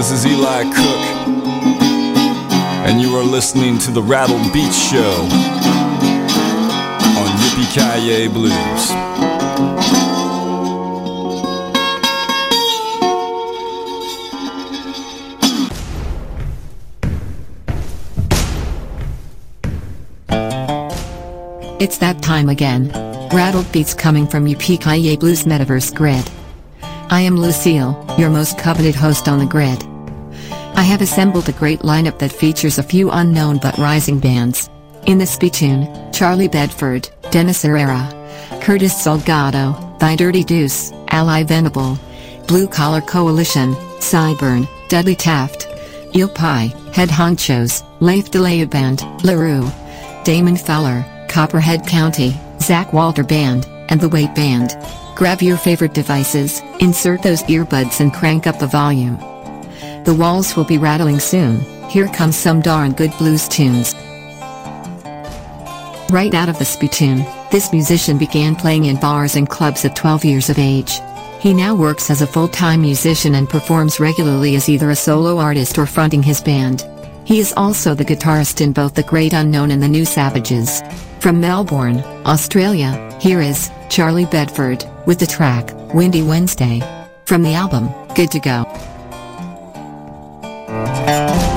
This is Eli Cook, and you are listening to the Rattled Beats Show on Yippee Kaye Blues. It's that time again. Rattled beats coming from Yippee Blues Metaverse Grid. I am Lucille, your most coveted host on the grid. I have assembled a great lineup that features a few unknown but rising bands. In the Spittoon, Charlie Bedford, Dennis Herrera, Curtis Salgado, Thy Dirty Deuce, Ally Venable, Blue Collar Coalition, Cyburn, Dudley Taft, Eel Pie, Head Honchos, Leif de Leeuw Band, LaRue, Damon Fowler, Copperhead County, Zach Walter Band, and the Weight Band. Grab your favorite devices, insert those earbuds and crank up the volume. The walls will be rattling soon, here comes some darn good blues tunes. Right out of the spittoon, this musician began playing in bars and clubs at 12 years of age. He now works as a full-time musician and performs regularly as either a solo artist or fronting his band. He is also the guitarist in both The Great Unknown and The New Savages. From Melbourne, Australia, here is Charlie Bedford with the track Windy Wednesday from the album Good to Go. It's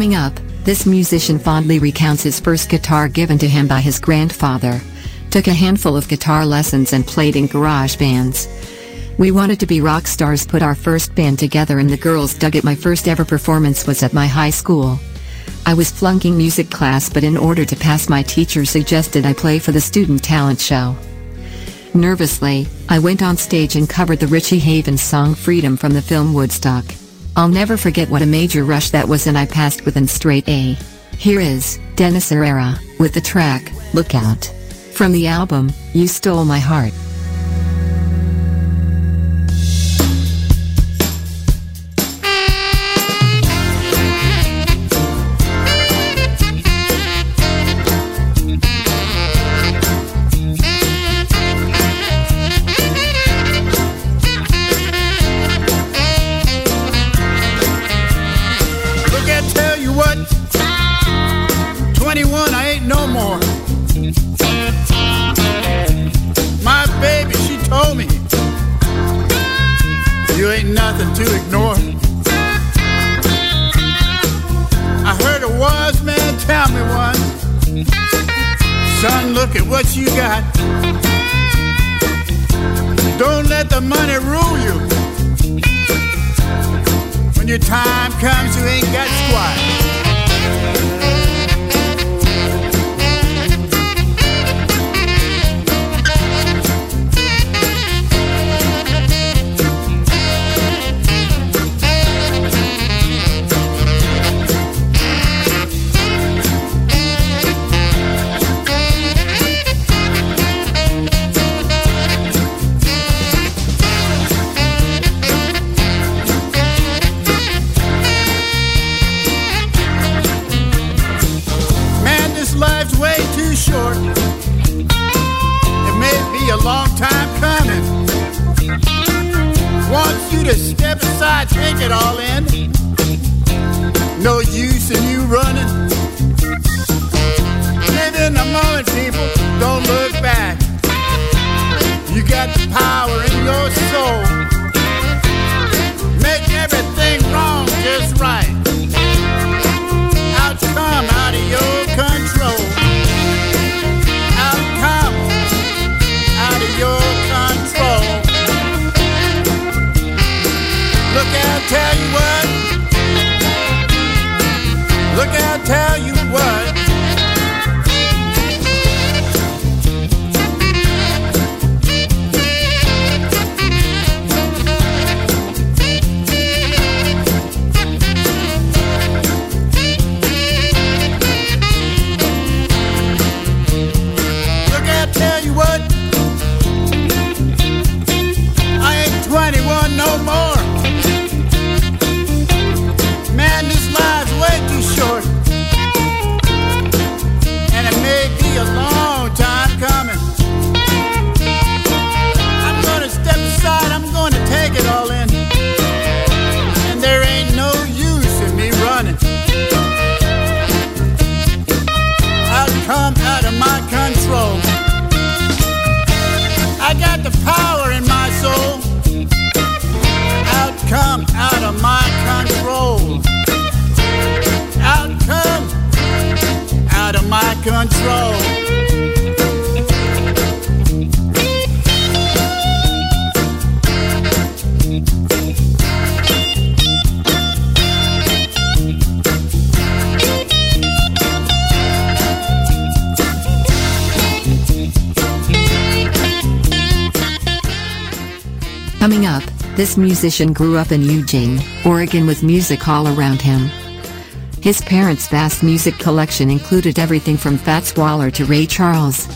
Coming up, this musician fondly recounts his first guitar given to him by his grandfather. Took a handful of guitar lessons and played in garage bands. We wanted to be rock stars, put our first band together, and the girls dug it. My first ever performance was at my high school. I was flunking music class, but in order to pass, my teacher suggested I play for the student talent show. Nervously, I went on stage and covered the Richie Havens song Freedom from the film Woodstock. I'll never forget what a major rush that was, and I passed with an straight A. Here is Dennis Herrera with the track Lookout from the album You Stole My Heart. This musician grew up in Eugene, Oregon with music all around him. His parents' vast music collection included everything from Fats Waller to Ray Charles.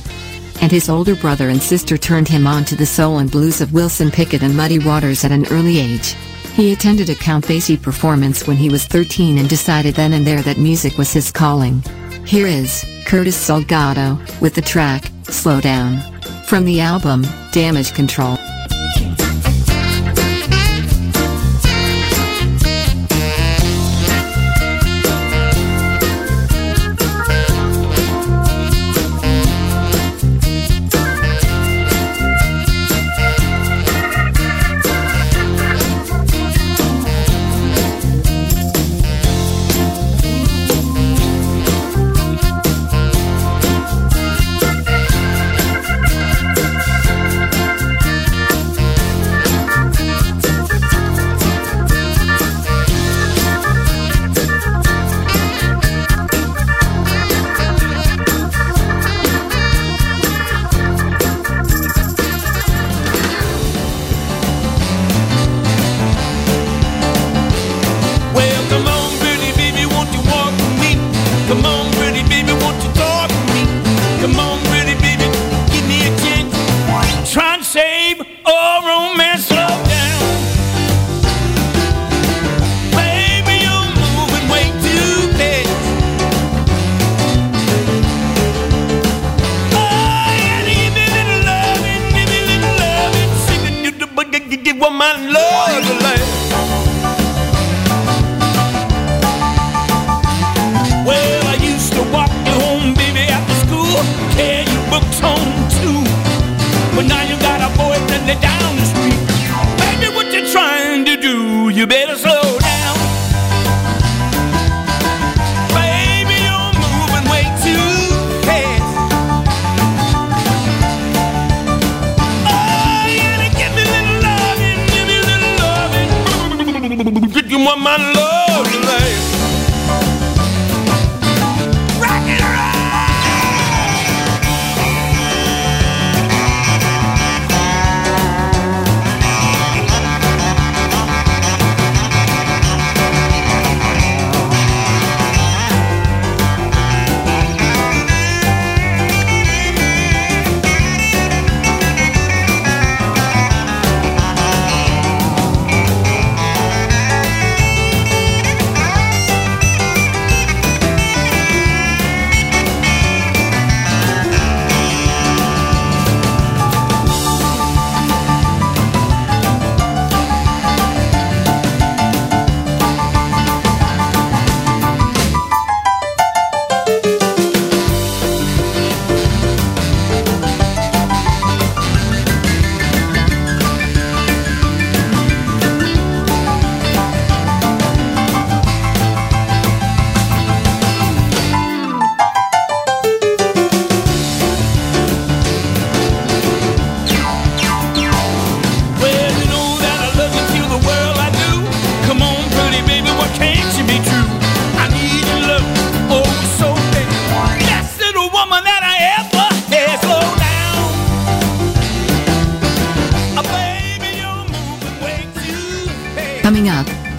And his older brother and sister turned him on to the soul and blues of Wilson Pickett and Muddy Waters at an early age. He attended a Count Basie performance when he was 13 and decided then and there that music was his calling. Here is Curtis Salgado with the track Slow Down from the album Damage Control. My love to last. Well, I used to walk you home, baby, after school, carry your books home too. But now you got a boyfriend down the street. Baby, what you trying to do? You better slow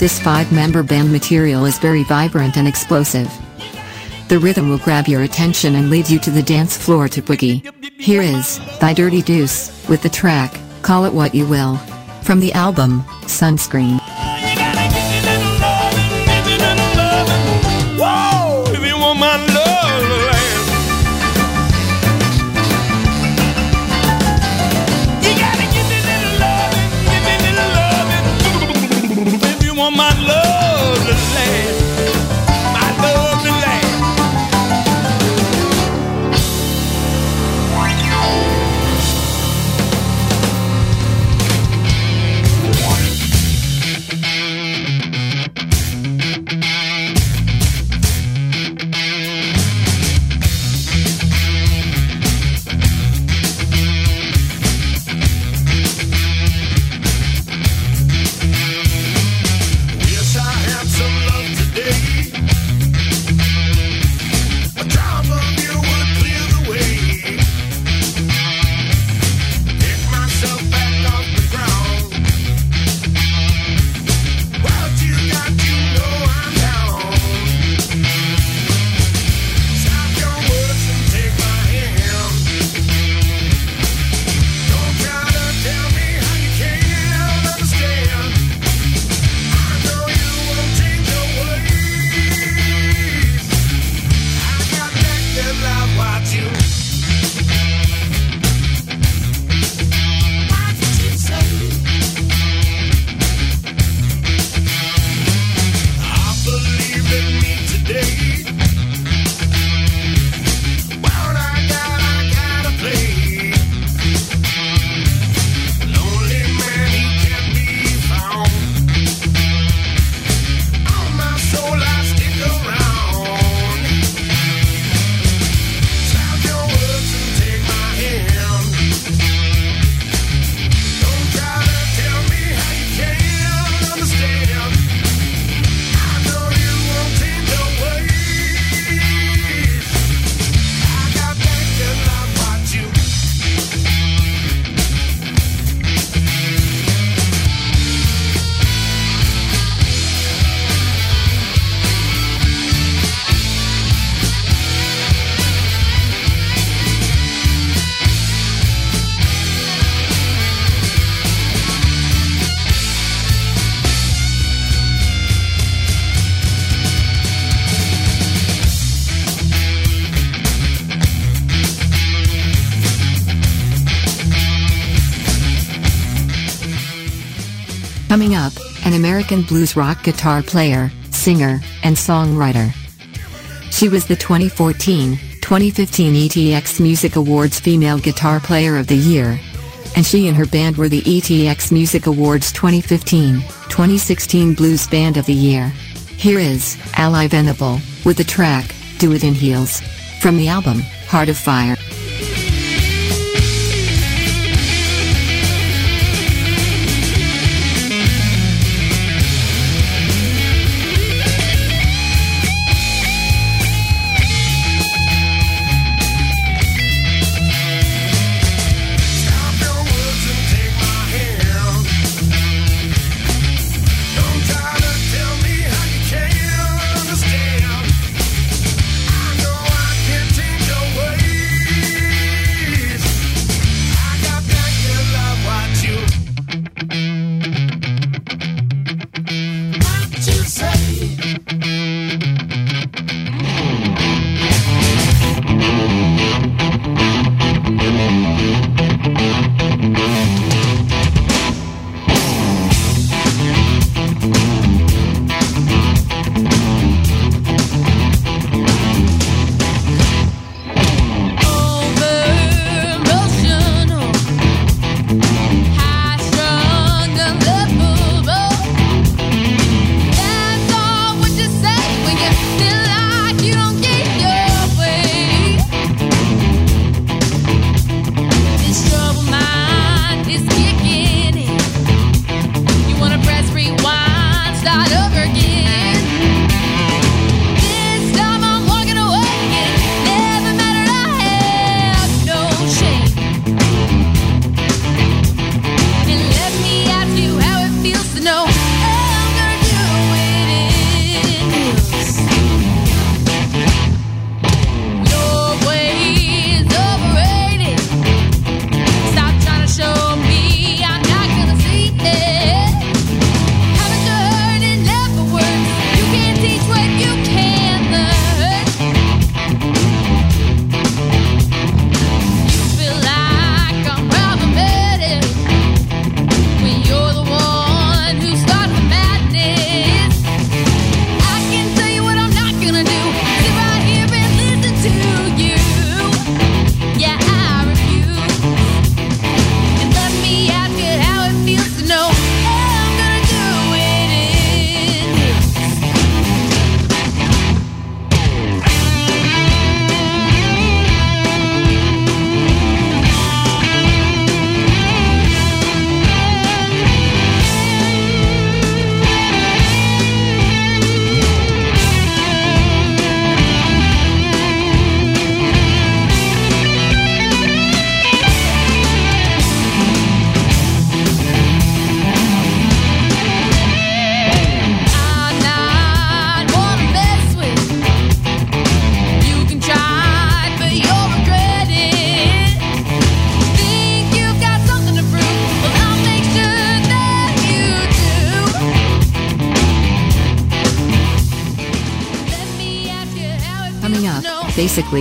This five-member band material is very vibrant and explosive. The rhythm will grab your attention and lead you to the dance floor to boogie. Here is Thy Dirty Deuce with the track, Call It What You Will. From the album, Sunscreen. American blues rock guitar player, singer, and songwriter. She was the 2014 2015 ETX Music Awards Female Guitar Player of the Year. And she and her band were the ETX Music Awards 2015 2016 Blues Band of the Year. Here is Ally Venable with the track Do It in Heels from the album Heart of Fire.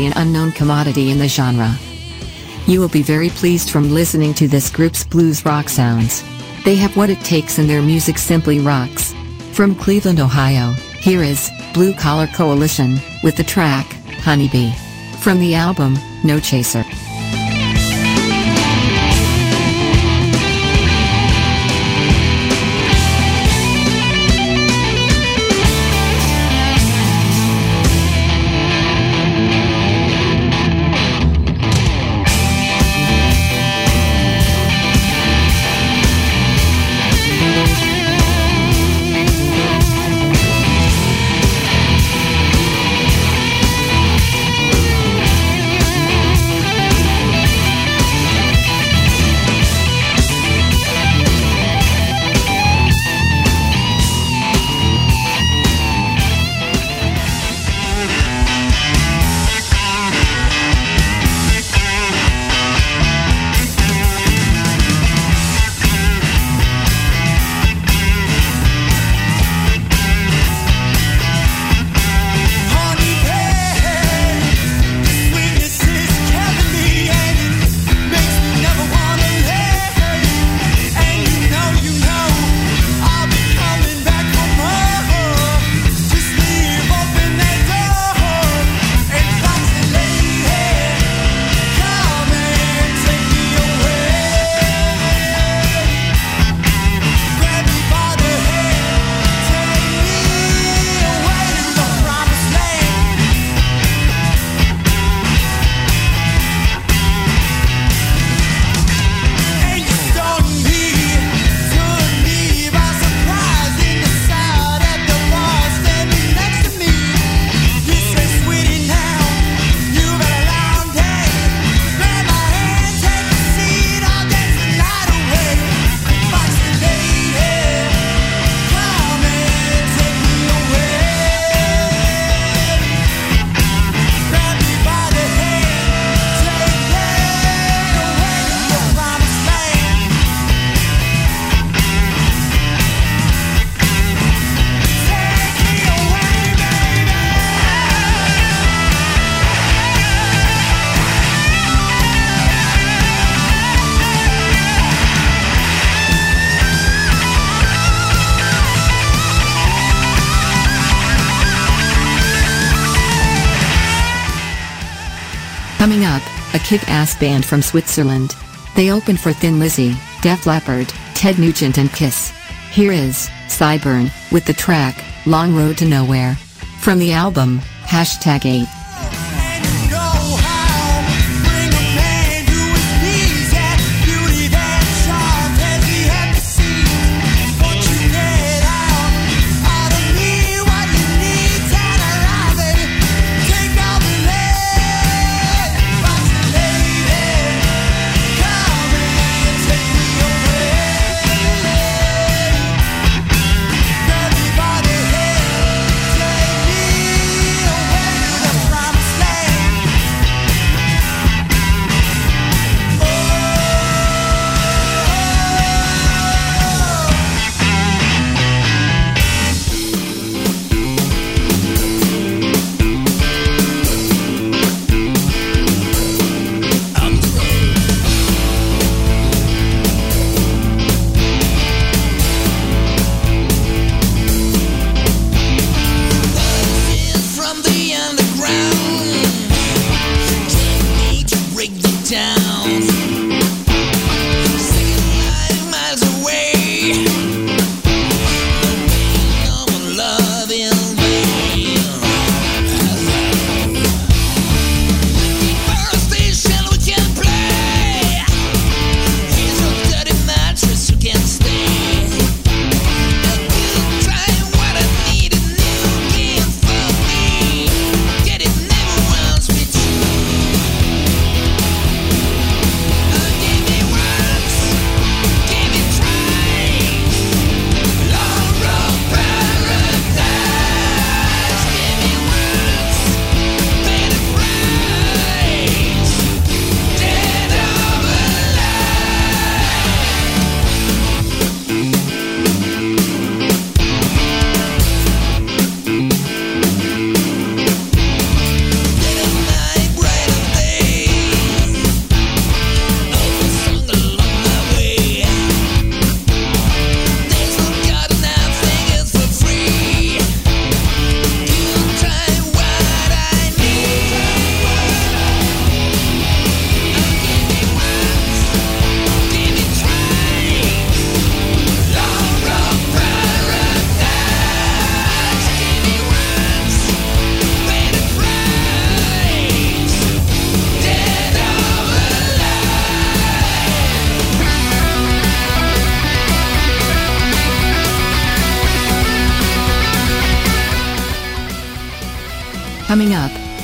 an unknown commodity in the genre. You will be very pleased from listening to this group's blues rock sounds. They have what it takes and their music simply rocks. From Cleveland, Ohio, here is Blue Collar Coalition with the track Honeybee. From the album, No Chaser. band from Switzerland. They opened for Thin Lizzy, Def Leppard, Ted Nugent and Kiss. Here is, Cyburn, with the track, Long Road to Nowhere. From the album, hashtag 8.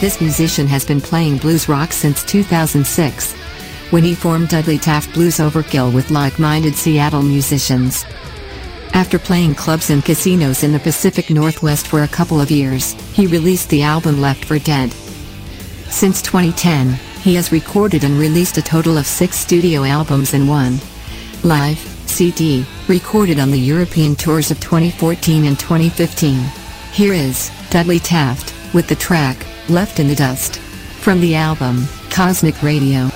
This musician has been playing blues rock since 2006, when he formed Dudley Taft Blues Overkill with like-minded Seattle musicians. After playing clubs and casinos in the Pacific Northwest for a couple of years, he released the album Left for Dead. Since 2010, he has recorded and released a total of six studio albums and one live CD, recorded on the European tours of 2014 and 2015. Here is Dudley Taft with the track Left in the Dust from the album Cosmic Radio.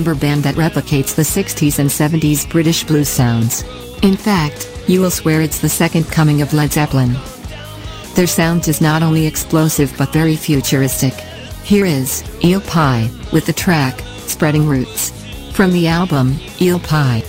Band that replicates the 60s and 70s British blues sounds. In fact, you will swear it's the second coming of Led Zeppelin. Their sound is not only explosive but very futuristic. Here is Eel Pie with the track Spreading Roots from the album Eel Pie.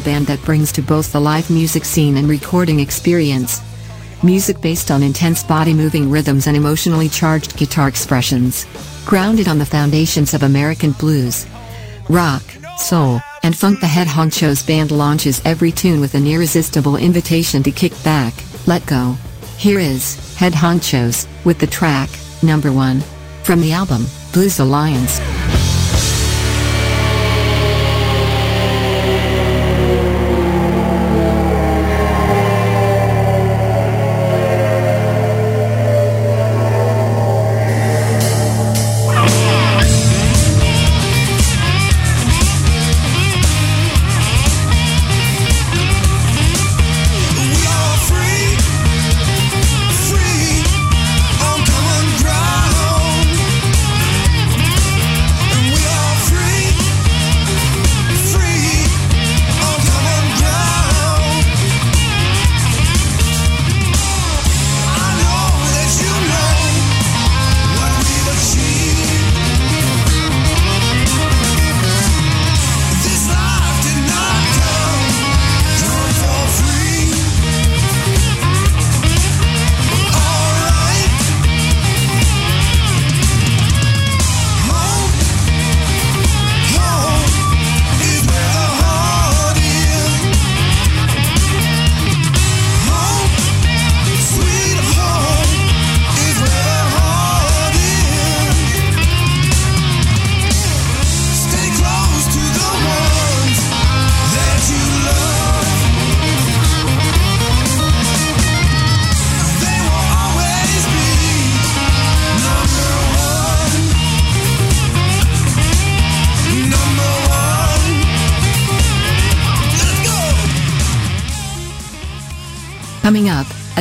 Band that brings to both the live music scene and recording experience. Music based on intense body moving rhythms and emotionally charged guitar expressions. Grounded on the foundations of American blues, rock, soul, and funk, the Head Honchos band launches every tune with an irresistible invitation to kick back, let go. Here is Head Honchos with the track, number one, from the album, Blues Alliance.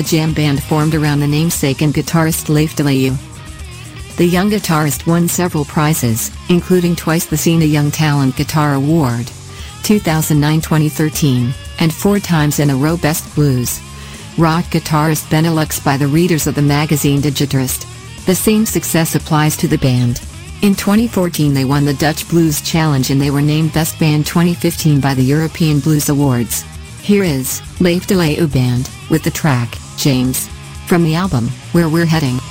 Jam band formed around the namesake and guitarist Leif de Leeuw. The young guitarist won several prizes, including twice the Cena Young Talent Guitar Award, 2009-2013, and four times in a row Best Blues. Rock guitarist Benelux by the readers of the magazine Digitarist. The same success applies to the band. In 2014 they won the Dutch Blues Challenge and they were named Best Band 2015 by the European Blues Awards. Here is Leif de Leeuw Band with the track James from the album Where We're Heading.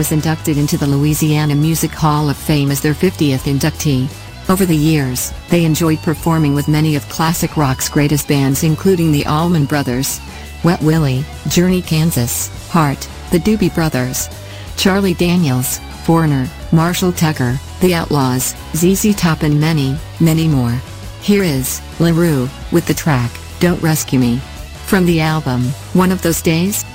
Was inducted into the Louisiana Music Hall of Fame as their 50th inductee. Over the years, they enjoyed performing with many of classic rock's greatest bands including the Allman Brothers, Wet Willie, Journey Kansas, Heart, the Doobie Brothers, Charlie Daniels, Foreigner, Marshall Tucker, The Outlaws, ZZ Top and many, many more. Here is LeRoux with the track Don't Rescue Me. From the album, One of Those Days?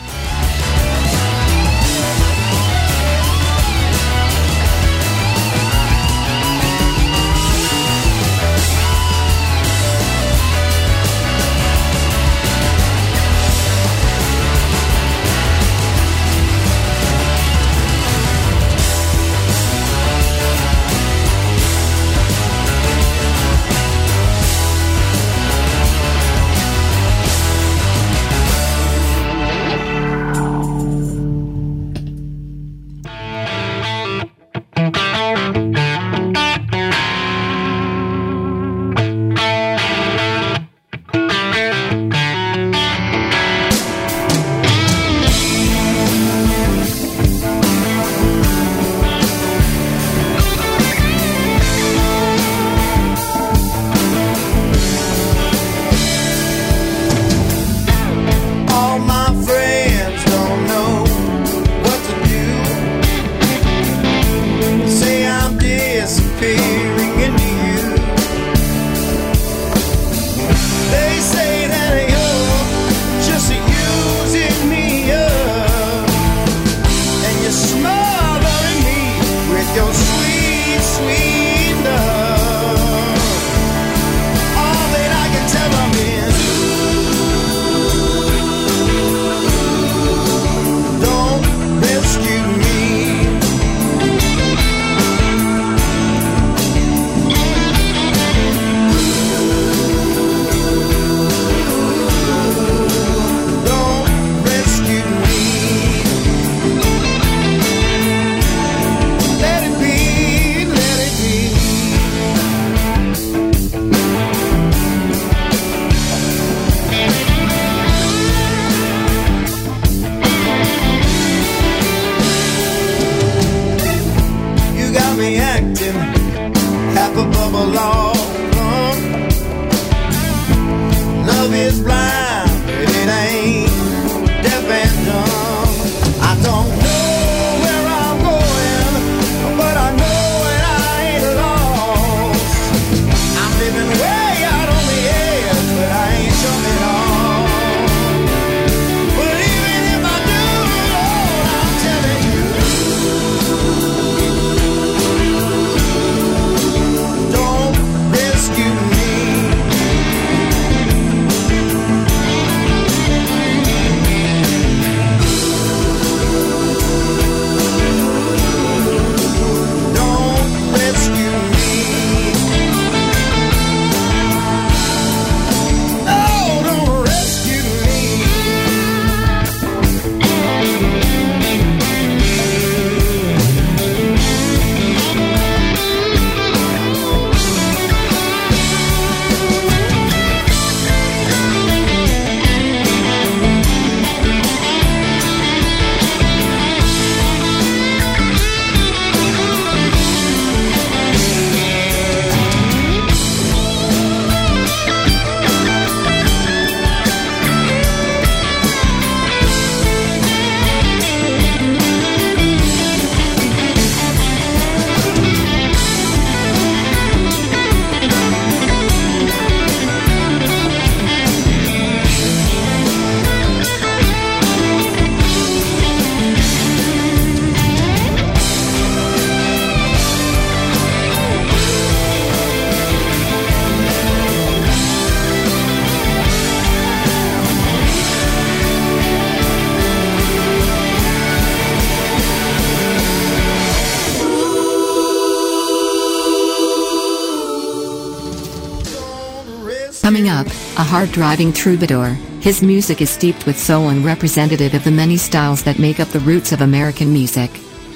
hard-driving troubadour, his music is steeped with soul and representative of the many styles that make up the roots of American music.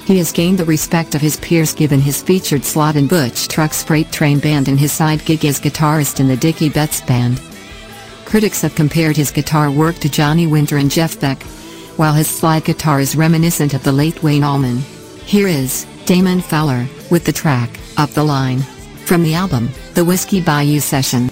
He has gained the respect of his peers given his featured slot in Butch Trucks' Freight Train Band and his side gig as guitarist in the Dickey Betts Band. Critics have compared his guitar work to Johnny Winter and Jeff Beck, while his slide guitar is reminiscent of the late Duane Allman. Here is Damon Fowler with the track, Up the Line. From the album, The Whiskey Bayou Session.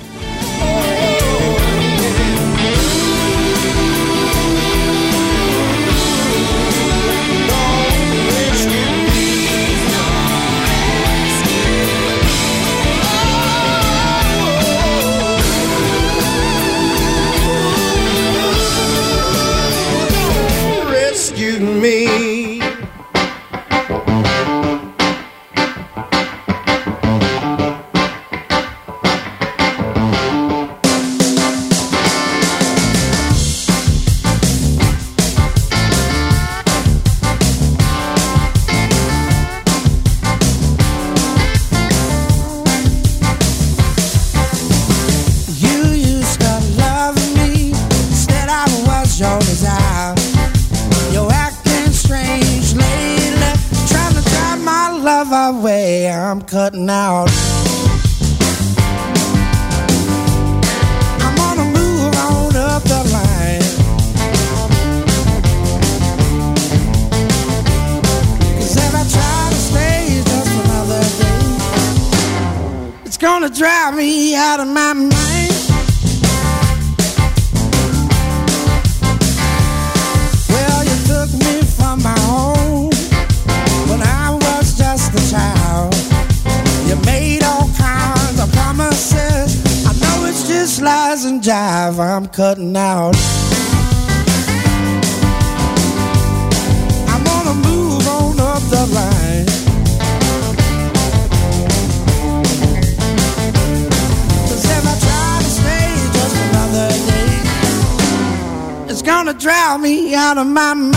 my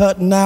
cutting now.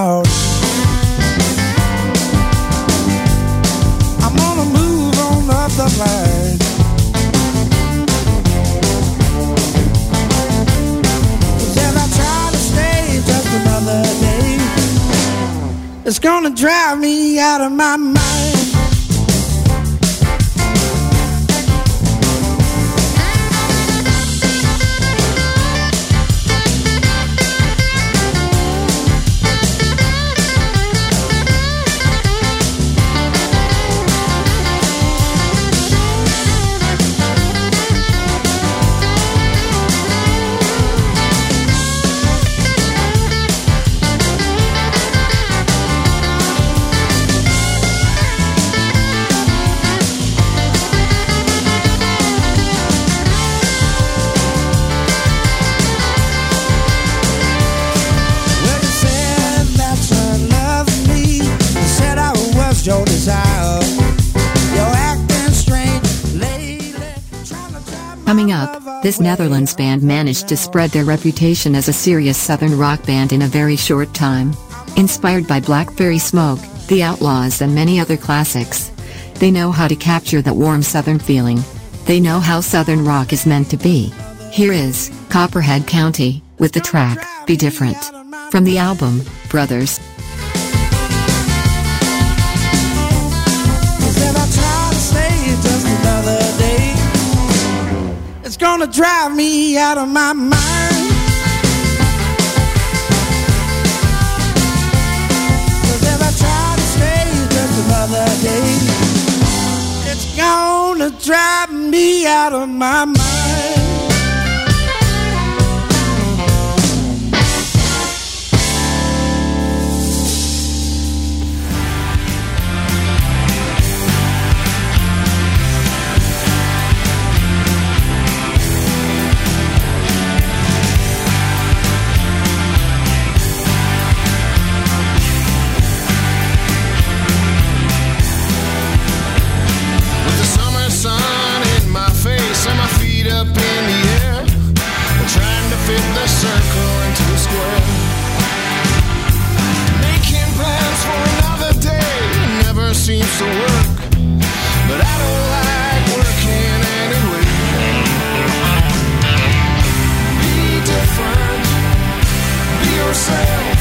desire. Coming up, this Netherlands band managed to spread their reputation as a serious southern rock band in a very short time. Inspired by Blackberry Smoke, The Outlaws and many other classics, they know how to capture that warm southern feeling. They know how southern rock is meant to be. Here is, Copperhead County, with the track, Be Different. From the album, Brothers, drive me out of my mind. Cause if I try to stay just another day, it's gonna drive me out of my mind. To work, but I don't like working anyway. Be different, be yourself,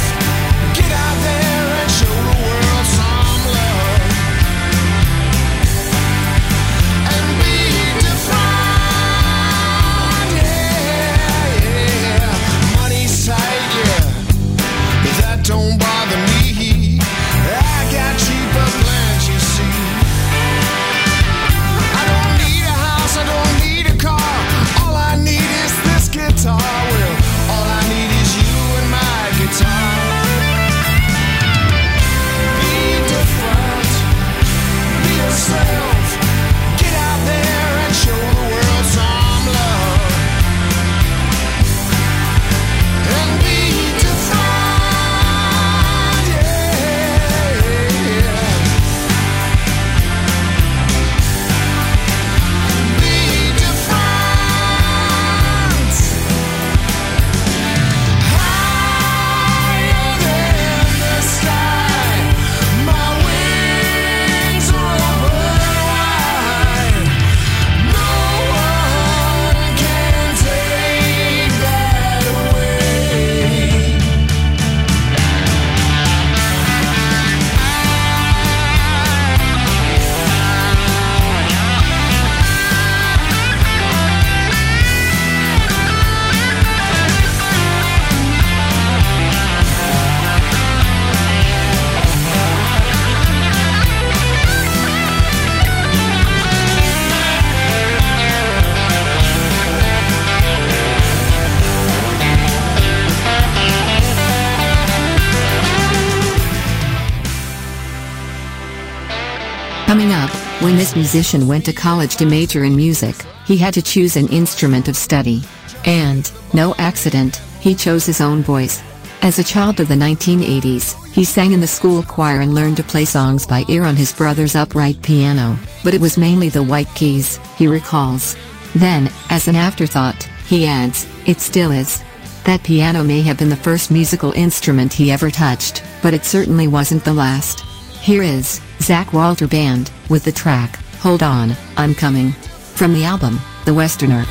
musician went to college to major in music, he had to choose an instrument of study. And, no accident, he chose his own voice. As a child of the 1980s, he sang in the school choir and learned to play songs by ear on his brother's upright piano, but it was mainly the white keys, he recalls. Then, as an afterthought, he adds, it still is. That piano may have been the first musical instrument he ever touched, but it certainly wasn't the last. Here is Zach Walter Band with the track Hold On, I'm Coming. From the album, The Westerner.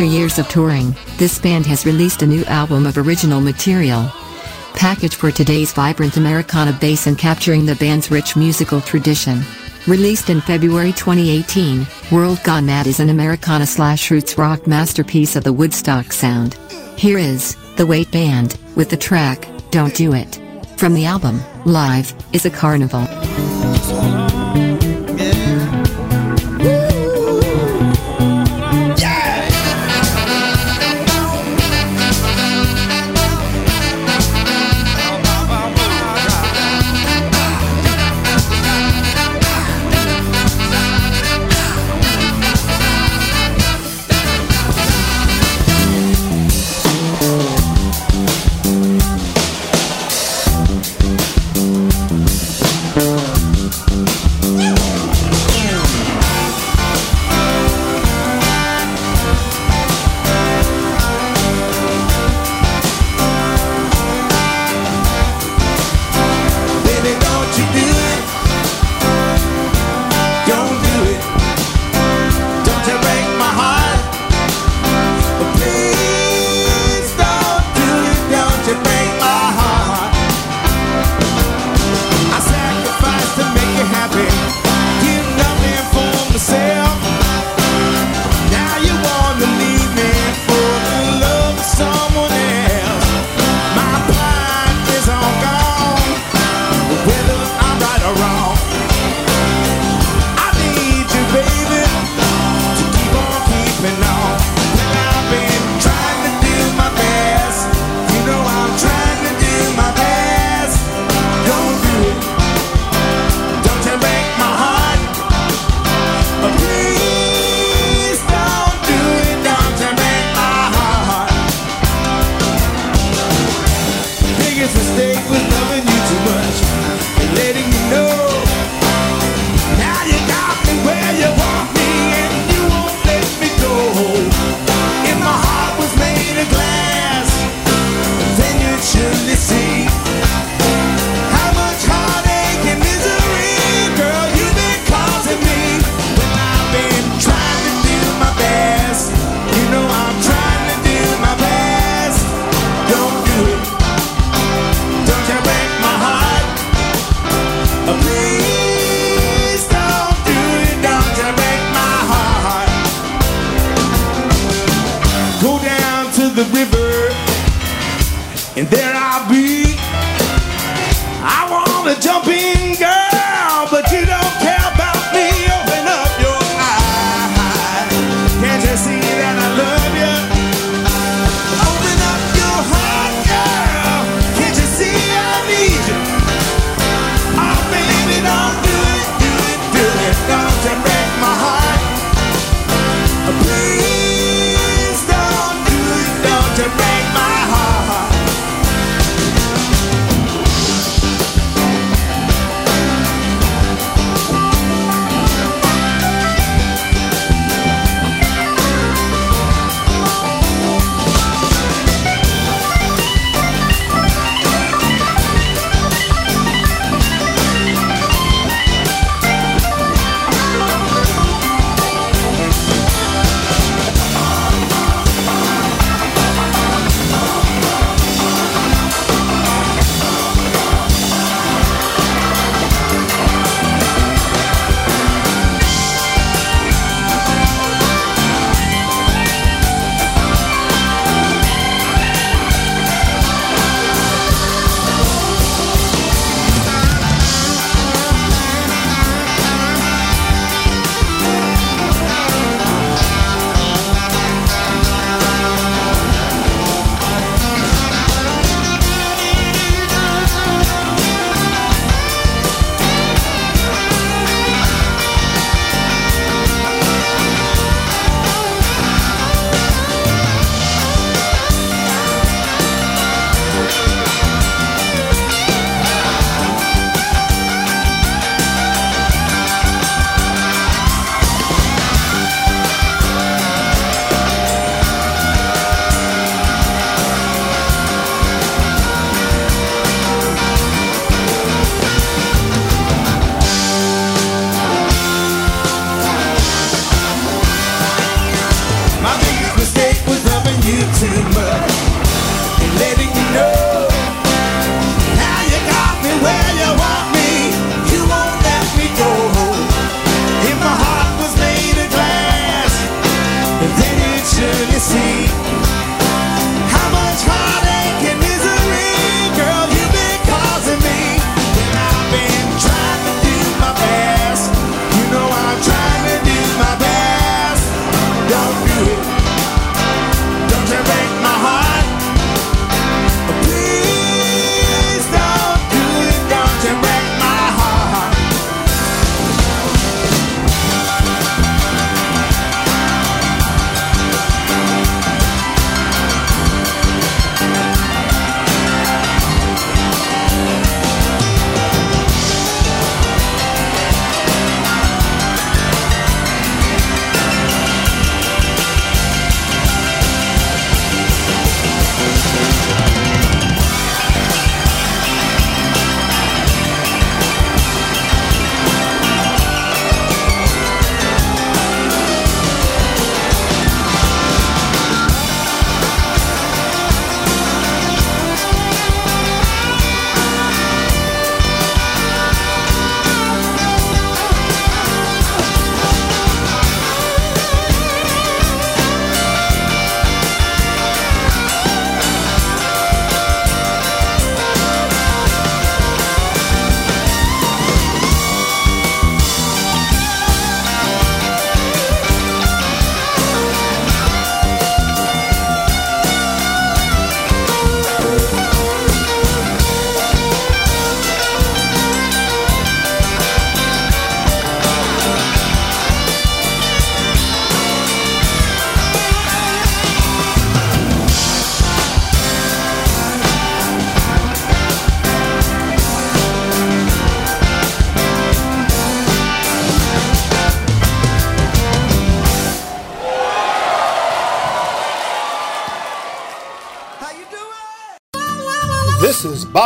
After years of touring, this band has released a new album of original material. Package for today's vibrant Americana base and capturing the band's rich musical tradition. Released in February 2018, World Gone Mad is an Americana slash roots rock masterpiece of the Woodstock sound. Here is, The Weight Band, with the track, Don't Do It. From the album, Live, is a Carnival.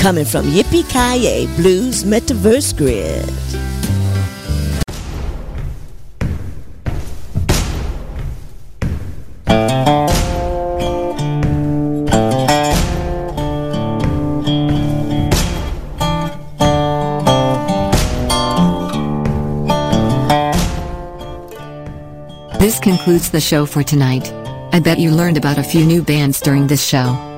coming from Yippie Kaye Blues Metaverse Grid. This concludes the show for tonight. I bet you learned about a few new bands during this show.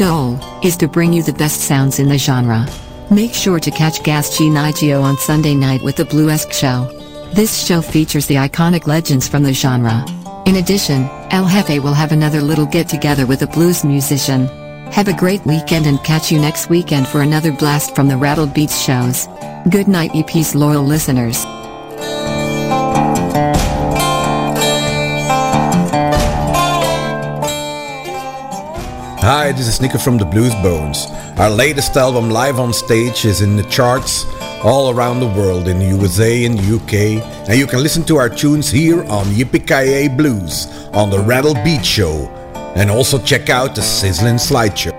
Goal is to bring you the best sounds in the genre. Make sure to catch Gas G Nigio on Sunday night with the Bluesque Show. This show features the iconic legends from the genre. In addition, El Jefe will have another little get together with a blues musician. Have a great weekend and catch you next weekend for another blast from the Rattled Beats shows. Good night, EP's loyal listeners. Hi, this is Nico from the Blues Bones. Our latest album, Live on Stage, is in the charts all around the world in the USA and UK, and you can listen to our tunes here on Yippee Blues on the Rattle Beat Show, and also check out the Sizzling Slideshow.